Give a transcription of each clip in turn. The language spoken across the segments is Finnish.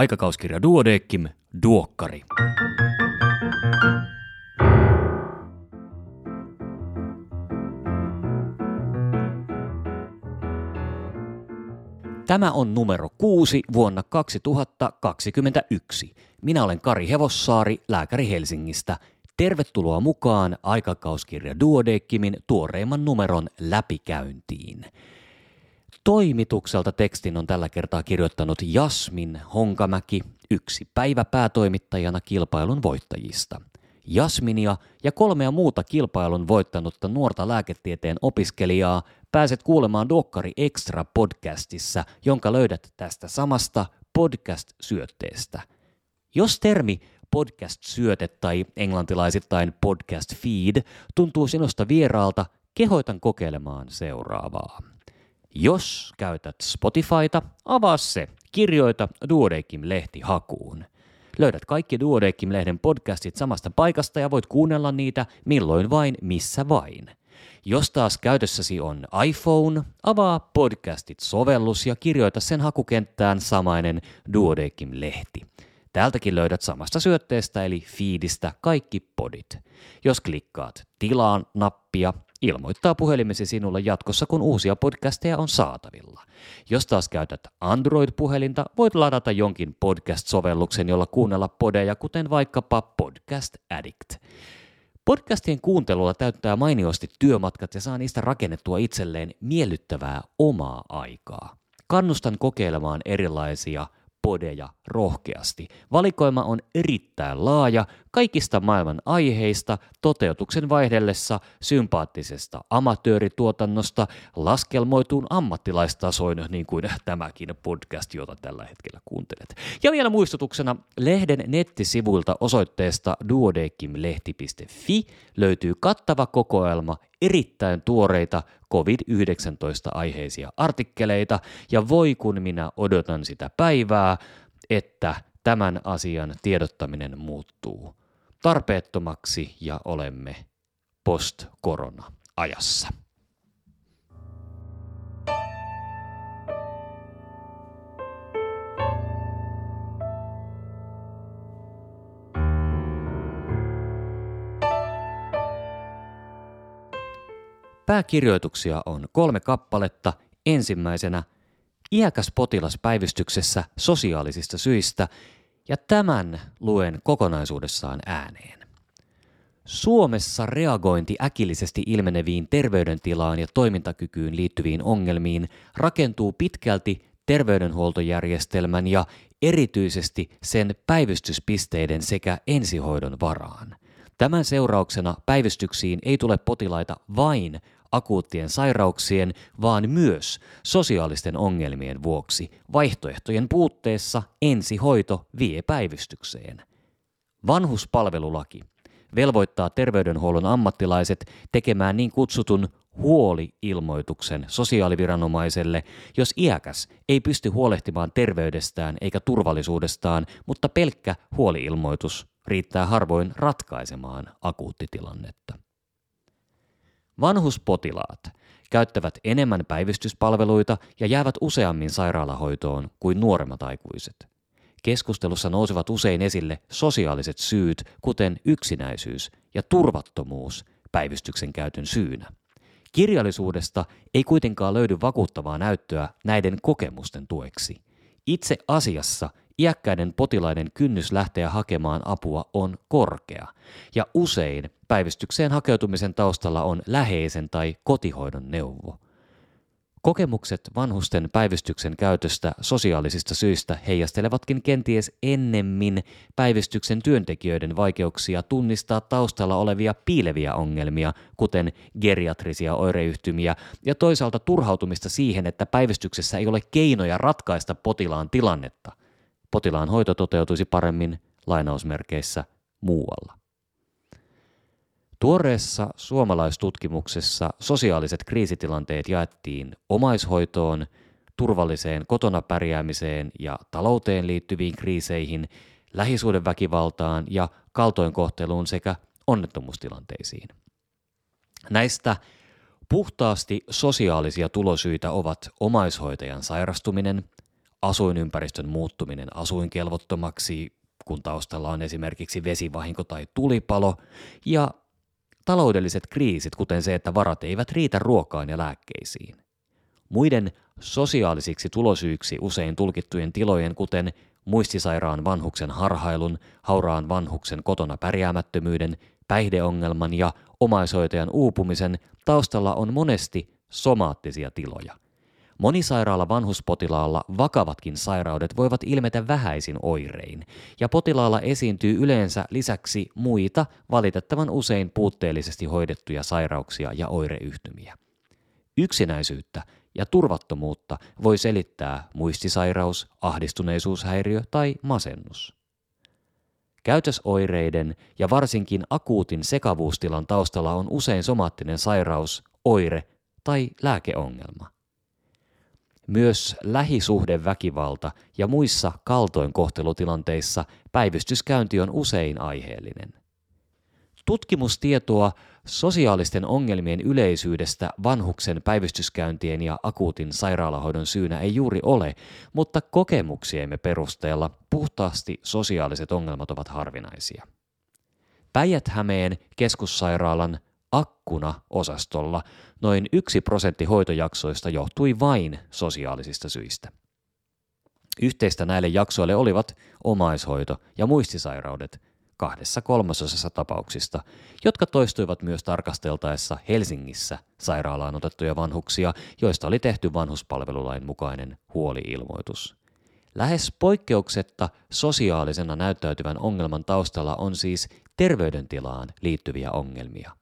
Aikakauskirja Duodeckim, Duokkari. Tämä on numero kuusi vuonna 2021. Minä olen Kari Hevossaari, lääkäri Helsingistä. Tervetuloa mukaan aikakauskirja Duodeckimin tuoreimman numeron läpikäyntiin. Toimitukselta tekstin on tällä kertaa kirjoittanut Jasmin Honkamäki, yksi päivä päätoimittajana kilpailun voittajista. Jasminia ja kolmea muuta kilpailun voittanutta nuorta lääketieteen opiskelijaa pääset kuulemaan Dokkari Extra podcastissa, jonka löydät tästä samasta podcast-syötteestä. Jos termi podcast-syöte tai englantilaisittain podcast feed tuntuu sinusta vieraalta, kehoitan kokeilemaan seuraavaa. Jos käytät Spotifyta, avaa se, kirjoita Duodeckim-lehti hakuun. Löydät kaikki Duodeckim-lehden podcastit samasta paikasta ja voit kuunnella niitä milloin vain, missä vain. Jos taas käytössäsi on iPhone, avaa podcastit-sovellus ja kirjoita sen hakukenttään samainen Duodeckim-lehti. Täältäkin löydät samasta syötteestä eli feedistä kaikki podit. Jos klikkaat tilaan nappia, ilmoittaa puhelimesi sinulle jatkossa, kun uusia podcasteja on saatavilla. Jos taas käytät Android-puhelinta, voit ladata jonkin podcast-sovelluksen, jolla kuunnella podeja, kuten vaikkapa Podcast Addict. Podcastien kuuntelulla täyttää mainiosti työmatkat ja saa niistä rakennettua itselleen miellyttävää omaa aikaa. Kannustan kokeilemaan erilaisia – podeja rohkeasti. Valikoima on erittäin laaja kaikista maailman aiheista toteutuksen vaihdellessa sympaattisesta amatöörituotannosta laskelmoituun ammattilaistasoin, niin kuin tämäkin podcast, jota tällä hetkellä kuuntelet. Ja vielä muistutuksena, lehden nettisivuilta osoitteesta duodekimlehti.fi löytyy kattava kokoelma erittäin tuoreita COVID-19-aiheisia artikkeleita, ja voi kun minä odotan sitä päivää, että tämän asian tiedottaminen muuttuu tarpeettomaksi ja olemme post-korona-ajassa. Pääkirjoituksia on kolme kappaletta. Ensimmäisenä iäkäs potilas päivystyksessä sosiaalisista syistä ja tämän luen kokonaisuudessaan ääneen. Suomessa reagointi äkillisesti ilmeneviin terveydentilaan ja toimintakykyyn liittyviin ongelmiin rakentuu pitkälti terveydenhuoltojärjestelmän ja erityisesti sen päivystyspisteiden sekä ensihoidon varaan. Tämän seurauksena päivystyksiin ei tule potilaita vain akuuttien sairauksien, vaan myös sosiaalisten ongelmien vuoksi vaihtoehtojen puutteessa ensihoito vie päivystykseen. Vanhuspalvelulaki velvoittaa terveydenhuollon ammattilaiset tekemään niin kutsutun huoli-ilmoituksen sosiaaliviranomaiselle, jos iäkäs ei pysty huolehtimaan terveydestään eikä turvallisuudestaan, mutta pelkkä huoli-ilmoitus riittää harvoin ratkaisemaan akuuttitilannetta. Vanhuspotilaat käyttävät enemmän päivystyspalveluita ja jäävät useammin sairaalahoitoon kuin nuoremmat aikuiset. Keskustelussa nousevat usein esille sosiaaliset syyt, kuten yksinäisyys ja turvattomuus päivystyksen käytön syynä. Kirjallisuudesta ei kuitenkaan löydy vakuuttavaa näyttöä näiden kokemusten tueksi. Itse asiassa iäkkäiden potilaiden kynnys lähteä hakemaan apua on korkea, ja usein päivystykseen hakeutumisen taustalla on läheisen tai kotihoidon neuvo. Kokemukset vanhusten päivystyksen käytöstä sosiaalisista syistä heijastelevatkin kenties ennemmin päivystyksen työntekijöiden vaikeuksia tunnistaa taustalla olevia piileviä ongelmia, kuten geriatrisia oireyhtymiä, ja toisaalta turhautumista siihen, että päivystyksessä ei ole keinoja ratkaista potilaan tilannetta – potilaan hoito toteutuisi paremmin lainausmerkeissä muualla. Tuoreessa suomalaistutkimuksessa sosiaaliset kriisitilanteet jaettiin omaishoitoon, turvalliseen kotona pärjäämiseen ja talouteen liittyviin kriiseihin, lähisuudenväkivaltaan ja kaltoinkohteluun sekä onnettomuustilanteisiin. Näistä puhtaasti sosiaalisia tulosyitä ovat omaishoitajan sairastuminen, asuinympäristön muuttuminen asuinkelvottomaksi, kun taustalla on esimerkiksi vesivahinko tai tulipalo, ja taloudelliset kriisit, kuten se, että varat eivät riitä ruokaan ja lääkkeisiin. Muiden sosiaalisiksi tulosyiksi usein tulkittujen tilojen, kuten muistisairaan vanhuksen harhailun, hauraan vanhuksen kotona pärjäämättömyyden, päihdeongelman ja omaishoitajan uupumisen taustalla on monesti somaattisia tiloja. Monisairaalla vanhuspotilaalla vakavatkin sairaudet voivat ilmetä vähäisin oirein, ja potilaalla esiintyy yleensä lisäksi muita valitettavan usein puutteellisesti hoidettuja sairauksia ja oireyhtymiä. Yksinäisyyttä ja turvattomuutta voi selittää muistisairaus, ahdistuneisuushäiriö tai masennus. Käytösoireiden ja varsinkin akuutin sekavuustilan taustalla on usein somaattinen sairaus, oire tai lääkeongelma. Myös lähisuhdeväkivalta ja muissa kaltoinkohtelutilanteissa päivystyskäynti on usein aiheellinen. Tutkimustietoa sosiaalisten ongelmien yleisyydestä vanhuksen päivystyskäyntien ja akuutin sairaalahoidon syynä ei juuri ole, mutta kokemuksiemme perusteella puhtaasti sosiaaliset ongelmat ovat harvinaisia. Päijät-Hämeen keskussairaalan akkuna-osastolla noin yksi prosentti hoitojaksoista johtui vain sosiaalisista syistä. Yhteistä näille jaksoille olivat omaishoito ja muistisairaudet kahdessa kolmasosassa tapauksista, jotka toistuivat myös tarkasteltaessa Helsingissä sairaalaan otettuja vanhuksia, joista oli tehty vanhuspalvelulain mukainen huoliilmoitus. Lähes poikkeuksetta sosiaalisena näyttäytyvän ongelman taustalla on siis terveydentilaan liittyviä ongelmia.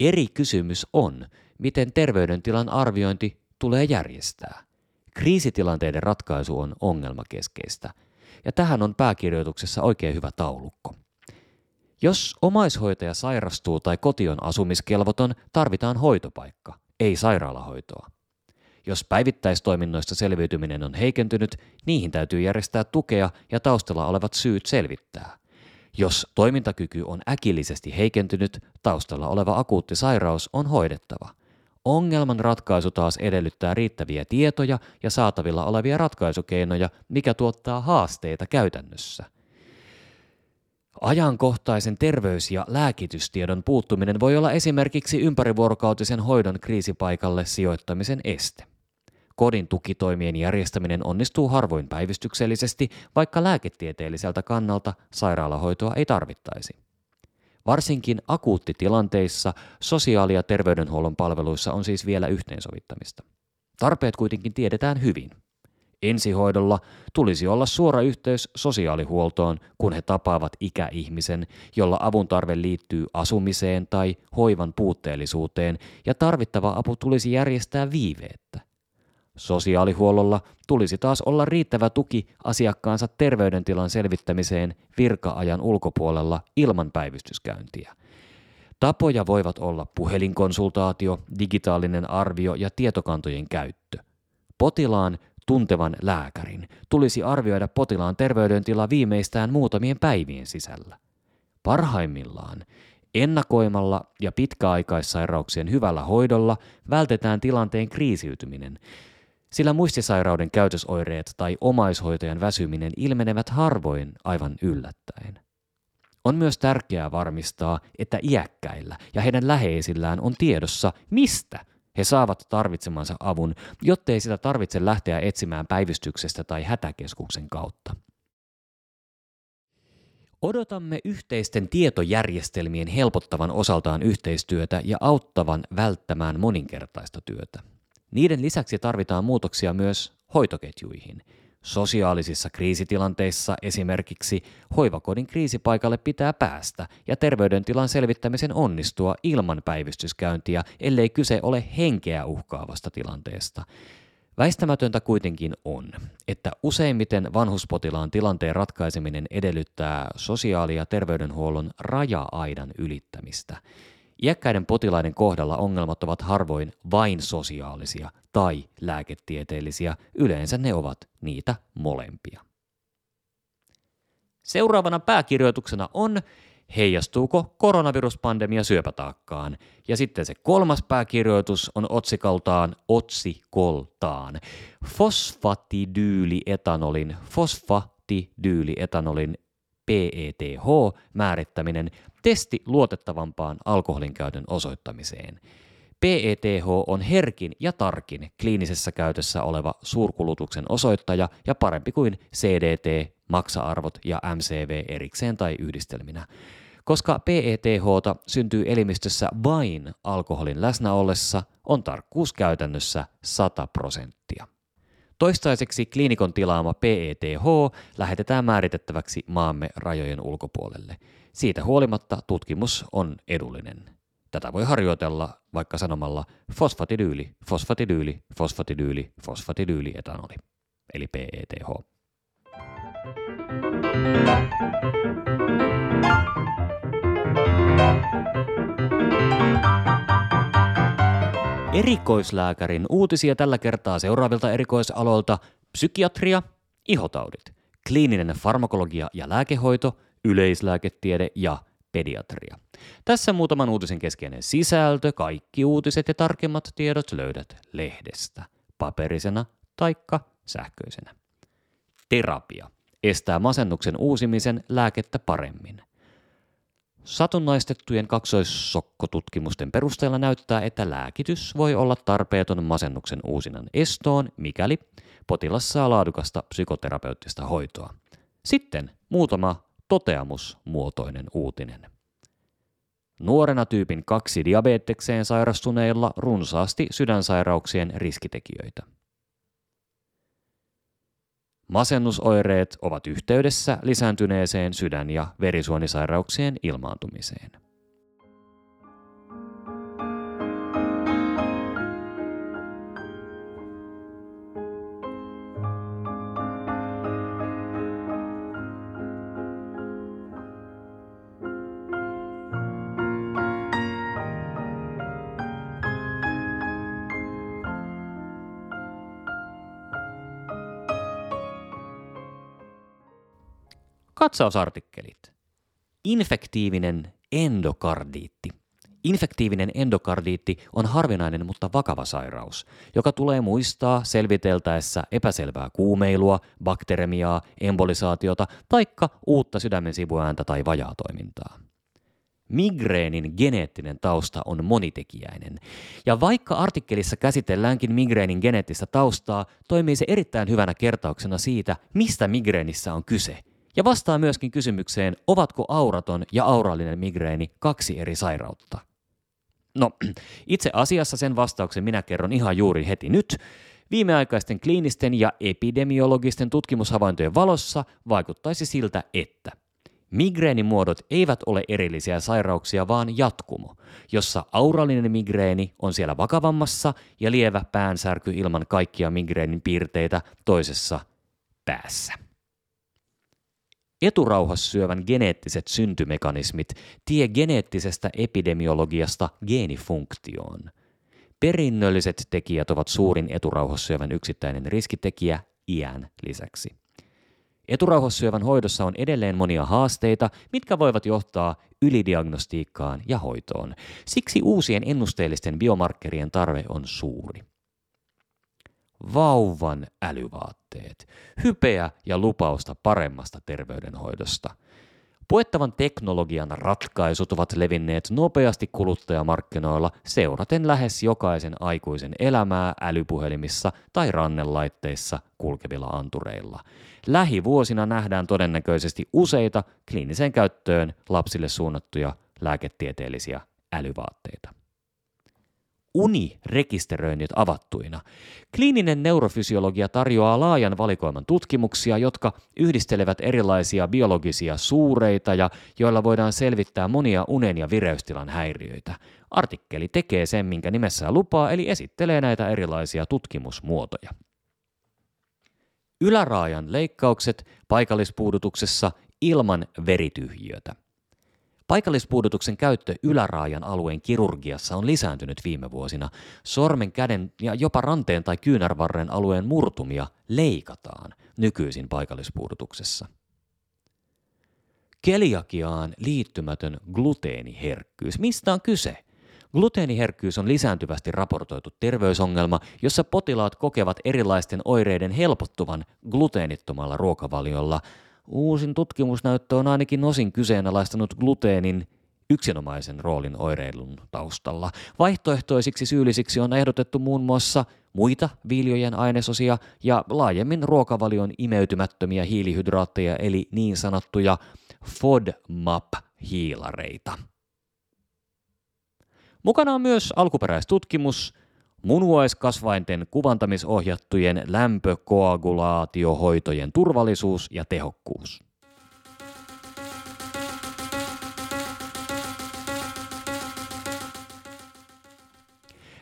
Eri kysymys on, miten terveydentilan arviointi tulee järjestää. Kriisitilanteiden ratkaisu on ongelmakeskeistä, ja tähän on pääkirjoituksessa oikein hyvä taulukko. Jos omaishoitaja sairastuu tai koti on asumiskelvoton, tarvitaan hoitopaikka, ei sairaalahoitoa. Jos päivittäistoiminnoista selviytyminen on heikentynyt, niihin täytyy järjestää tukea ja taustalla olevat syyt selvittää. Jos toimintakyky on äkillisesti heikentynyt, taustalla oleva akuutti sairaus on hoidettava. Ongelman ratkaisu taas edellyttää riittäviä tietoja ja saatavilla olevia ratkaisukeinoja, mikä tuottaa haasteita käytännössä – Ajankohtaisen terveys- ja lääkitystiedon puuttuminen voi olla esimerkiksi ympärivuorokautisen hoidon kriisipaikalle sijoittamisen este. Kodin tukitoimien järjestäminen onnistuu harvoin päivystyksellisesti, vaikka lääketieteelliseltä kannalta sairaalahoitoa ei tarvittaisi. Varsinkin akuuttitilanteissa sosiaali- ja terveydenhuollon palveluissa on siis vielä yhteensovittamista. Tarpeet kuitenkin tiedetään hyvin – Ensihoidolla tulisi olla suora yhteys sosiaalihuoltoon, kun he tapaavat ikäihmisen, jolla avun tarve liittyy asumiseen tai hoivan puutteellisuuteen, ja tarvittava apu tulisi järjestää viiveettä. Sosiaalihuollolla tulisi taas olla riittävä tuki asiakkaansa terveydentilan selvittämiseen virka-ajan ulkopuolella ilman päivystyskäyntiä. Tapoja voivat olla puhelinkonsultaatio, digitaalinen arvio ja tietokantojen käyttö. Potilaan tuntevan lääkärin tulisi arvioida potilaan terveydentila viimeistään muutamien päivien sisällä. Parhaimmillaan ennakoimalla ja pitkäaikaissairauksien hyvällä hoidolla vältetään tilanteen kriisiytyminen, sillä muistisairauden käytösoireet tai omaishoitajan väsyminen ilmenevät harvoin aivan yllättäen. On myös tärkeää varmistaa, että iäkkäillä ja heidän läheisillään on tiedossa, mistä he saavat tarvitsemansa avun, jottei sitä tarvitse lähteä etsimään päivystyksestä tai hätäkeskuksen kautta. Odotamme yhteisten tietojärjestelmien helpottavan osaltaan yhteistyötä ja auttavan välttämään moninkertaista työtä. Niiden lisäksi tarvitaan muutoksia myös hoitoketjuihin – Sosiaalisissa kriisitilanteissa esimerkiksi hoivakodin kriisipaikalle pitää päästä ja terveydentilan selvittämisen onnistua ilman päivystyskäyntiä, ellei kyse ole henkeä uhkaavasta tilanteesta. Väistämätöntä kuitenkin on, että useimmiten vanhuspotilaan tilanteen ratkaiseminen edellyttää sosiaali- ja terveydenhuollon raja-aidan ylittämistä – Iäkkäiden potilaiden kohdalla ongelmat ovat harvoin vain sosiaalisia tai lääketieteellisiä, yleensä ne ovat niitä molempia. Seuraavana pääkirjoituksena on heijastuuko koronaviruspandemia syöpätaakkaan. Ja sitten se kolmas pääkirjoitus on otsikoltaan. Fosfatidyyli-etanolin, fosfatidyyli-etanolin PETH-määrittäminen testi luotettavampaan alkoholin käytön osoittamiseen. PETH on herkin ja tarkin kliinisessä käytössä oleva suurkulutuksen osoittaja ja parempi kuin CDT, maksa-arvot ja MCV erikseen tai yhdistelminä. Koska PETH syntyy elimistössä vain alkoholin läsnä ollessa, on tarkkuus käytännössä 100 prosenttia. Toistaiseksi kliinikon tilaama PETH lähetetään määritettäväksi maamme rajojen ulkopuolelle. Siitä huolimatta tutkimus on edullinen. Tätä voi harjoitella vaikka sanomalla fosfatidyyli, fosfatidyyli, fosfatidyyli, fosfatidyyli etanoli, eli PETH. Erikoislääkärin uutisia tällä kertaa seuraavilta erikoisaloilta psykiatria, ihotaudit, kliininen farmakologia ja lääkehoito, yleislääketiede ja pediatria. Tässä muutaman uutisen keskeinen sisältö, kaikki uutiset ja tarkemmat tiedot löydät lehdestä, paperisena taikka sähköisenä. Terapia estää masennuksen uusimisen lääkettä paremmin. Satunnaistettujen kaksoissokkotutkimusten perusteella näyttää, että lääkitys voi olla tarpeeton masennuksen uusinnan estoon, mikäli potilas saa laadukasta psykoterapeuttista hoitoa. Sitten muutama toteamusmuotoinen uutinen. Nuorena tyypin kaksi diabetekseen sairastuneilla runsaasti sydänsairauksien riskitekijöitä. Masennusoireet ovat yhteydessä lisääntyneeseen sydän- ja verisuonisairauksien ilmaantumiseen. Katsausartikkelit. Infektiivinen endokardiitti. Infektiivinen endokardiitti on harvinainen, mutta vakava sairaus, joka tulee muistaa selviteltäessä epäselvää kuumeilua, bakteremiaa, embolisaatiota taikka uutta sydämen sivuääntä tai vajaatoimintaa. Migreenin geneettinen tausta on monitekijäinen. Ja vaikka artikkelissa käsitelläänkin migreenin geneettistä taustaa, toimii se erittäin hyvänä kertauksena siitä, mistä migreenissä on kyse ja vastaa myöskin kysymykseen, ovatko auraton ja aurallinen migreeni kaksi eri sairautta. No, itse asiassa sen vastauksen minä kerron ihan juuri heti nyt. Viimeaikaisten kliinisten ja epidemiologisten tutkimushavaintojen valossa vaikuttaisi siltä, että migreenimuodot eivät ole erillisiä sairauksia, vaan jatkumo, jossa aurallinen migreeni on siellä vakavammassa ja lievä päänsärky ilman kaikkia migreenin piirteitä toisessa päässä. Eturauhassyövän geneettiset syntymekanismit tie geneettisestä epidemiologiasta geenifunktioon. Perinnölliset tekijät ovat suurin eturauhassyövän yksittäinen riskitekijä iän lisäksi. Eturauhassyövän hoidossa on edelleen monia haasteita, mitkä voivat johtaa ylidiagnostiikkaan ja hoitoon. Siksi uusien ennusteellisten biomarkkerien tarve on suuri vauvan älyvaatteet, hypeä ja lupausta paremmasta terveydenhoidosta. Puettavan teknologian ratkaisut ovat levinneet nopeasti kuluttajamarkkinoilla seuraten lähes jokaisen aikuisen elämää älypuhelimissa tai rannelaitteissa kulkevilla antureilla. Lähivuosina nähdään todennäköisesti useita kliiniseen käyttöön lapsille suunnattuja lääketieteellisiä älyvaatteita unirekisteröinnit avattuina. Kliininen neurofysiologia tarjoaa laajan valikoiman tutkimuksia, jotka yhdistelevät erilaisia biologisia suureita ja joilla voidaan selvittää monia unen ja vireystilan häiriöitä. Artikkeli tekee sen, minkä nimessään lupaa, eli esittelee näitä erilaisia tutkimusmuotoja. Yläraajan leikkaukset paikallispuudutuksessa ilman verityhjiötä. Paikallispuudutuksen käyttö yläraajan alueen kirurgiassa on lisääntynyt viime vuosina. Sormen, käden ja jopa ranteen tai kyynärvarren alueen murtumia leikataan nykyisin paikallispuudutuksessa. Keliakiaan liittymätön gluteeniherkkyys. Mistä on kyse? Gluteeniherkkyys on lisääntyvästi raportoitu terveysongelma, jossa potilaat kokevat erilaisten oireiden helpottuvan gluteenittomalla ruokavaliolla. Uusin tutkimusnäyttö on ainakin osin kyseenalaistanut gluteenin yksinomaisen roolin oireilun taustalla. Vaihtoehtoisiksi syyllisiksi on ehdotettu muun muassa muita viljojen ainesosia ja laajemmin ruokavalion imeytymättömiä hiilihydraatteja eli niin sanottuja FODMAP-hiilareita. Mukana on myös alkuperäistutkimus, munuaiskasvainten kuvantamisohjattujen lämpökoagulaatiohoitojen turvallisuus ja tehokkuus.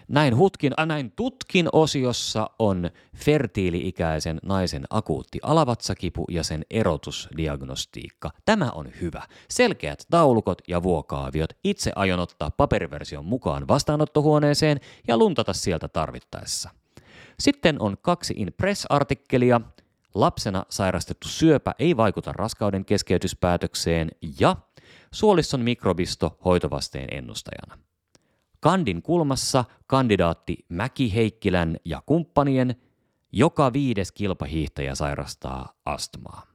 Näin, hutkin, äh, näin tutkin osiossa on fertiili-ikäisen naisen akuutti alavatsakipu ja sen erotusdiagnostiikka. Tämä on hyvä. Selkeät taulukot ja vuokaaviot. Itse aion ottaa paperiversion mukaan vastaanottohuoneeseen ja luntata sieltä tarvittaessa. Sitten on kaksi in press-artikkelia. Lapsena sairastettu syöpä ei vaikuta raskauden keskeytyspäätökseen ja suolisson mikrobisto hoitovasteen ennustajana. Kandin kulmassa kandidaatti Mäki Heikkilän ja kumppanien joka viides kilpahiihtäjä sairastaa astmaa.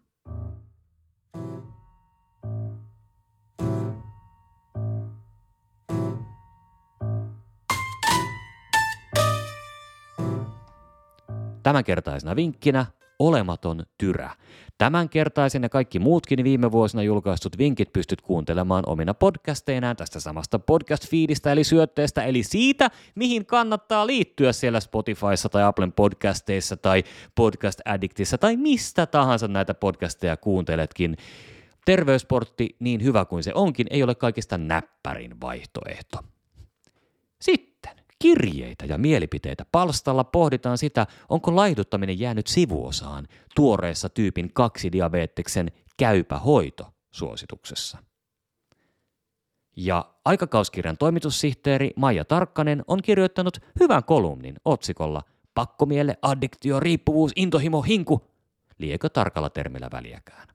Tämänkertaisena vinkkinä olematon tyrä. Tämänkertaisen ja kaikki muutkin viime vuosina julkaistut vinkit pystyt kuuntelemaan omina podcasteinaan tästä samasta podcast-fiidistä eli syötteestä, eli siitä, mihin kannattaa liittyä siellä Spotifyssa tai Applen podcasteissa tai Podcast Addictissa tai mistä tahansa näitä podcasteja kuunteletkin. Terveysportti, niin hyvä kuin se onkin, ei ole kaikista näppärin vaihtoehto. Kirjeitä ja mielipiteitä. Palstalla pohditaan sitä, onko laiduttaminen jäänyt sivuosaan tuoreessa tyypin 2 diabeteksen käypä hoito suosituksessa. Ja aikakauskirjan toimitussihteeri Maija Tarkkanen on kirjoittanut hyvän kolumnin otsikolla Pakkomielle, addiktio, riippuvuus, intohimo, hinku. Liekö tarkalla termillä väliäkään?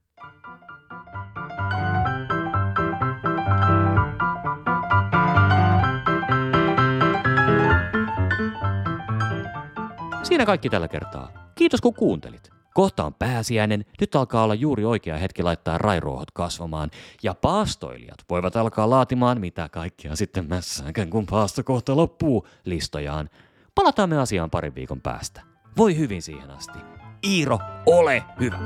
Siinä kaikki tällä kertaa. Kiitos kun kuuntelit. Kohta on pääsiäinen, nyt alkaa olla juuri oikea hetki laittaa rairuohot kasvamaan, ja paastoilijat voivat alkaa laatimaan mitä kaikkea sitten mässäänkään, kun paasto kohta loppuu listojaan. Palataan me asiaan parin viikon päästä. Voi hyvin siihen asti. Iiro, ole hyvä!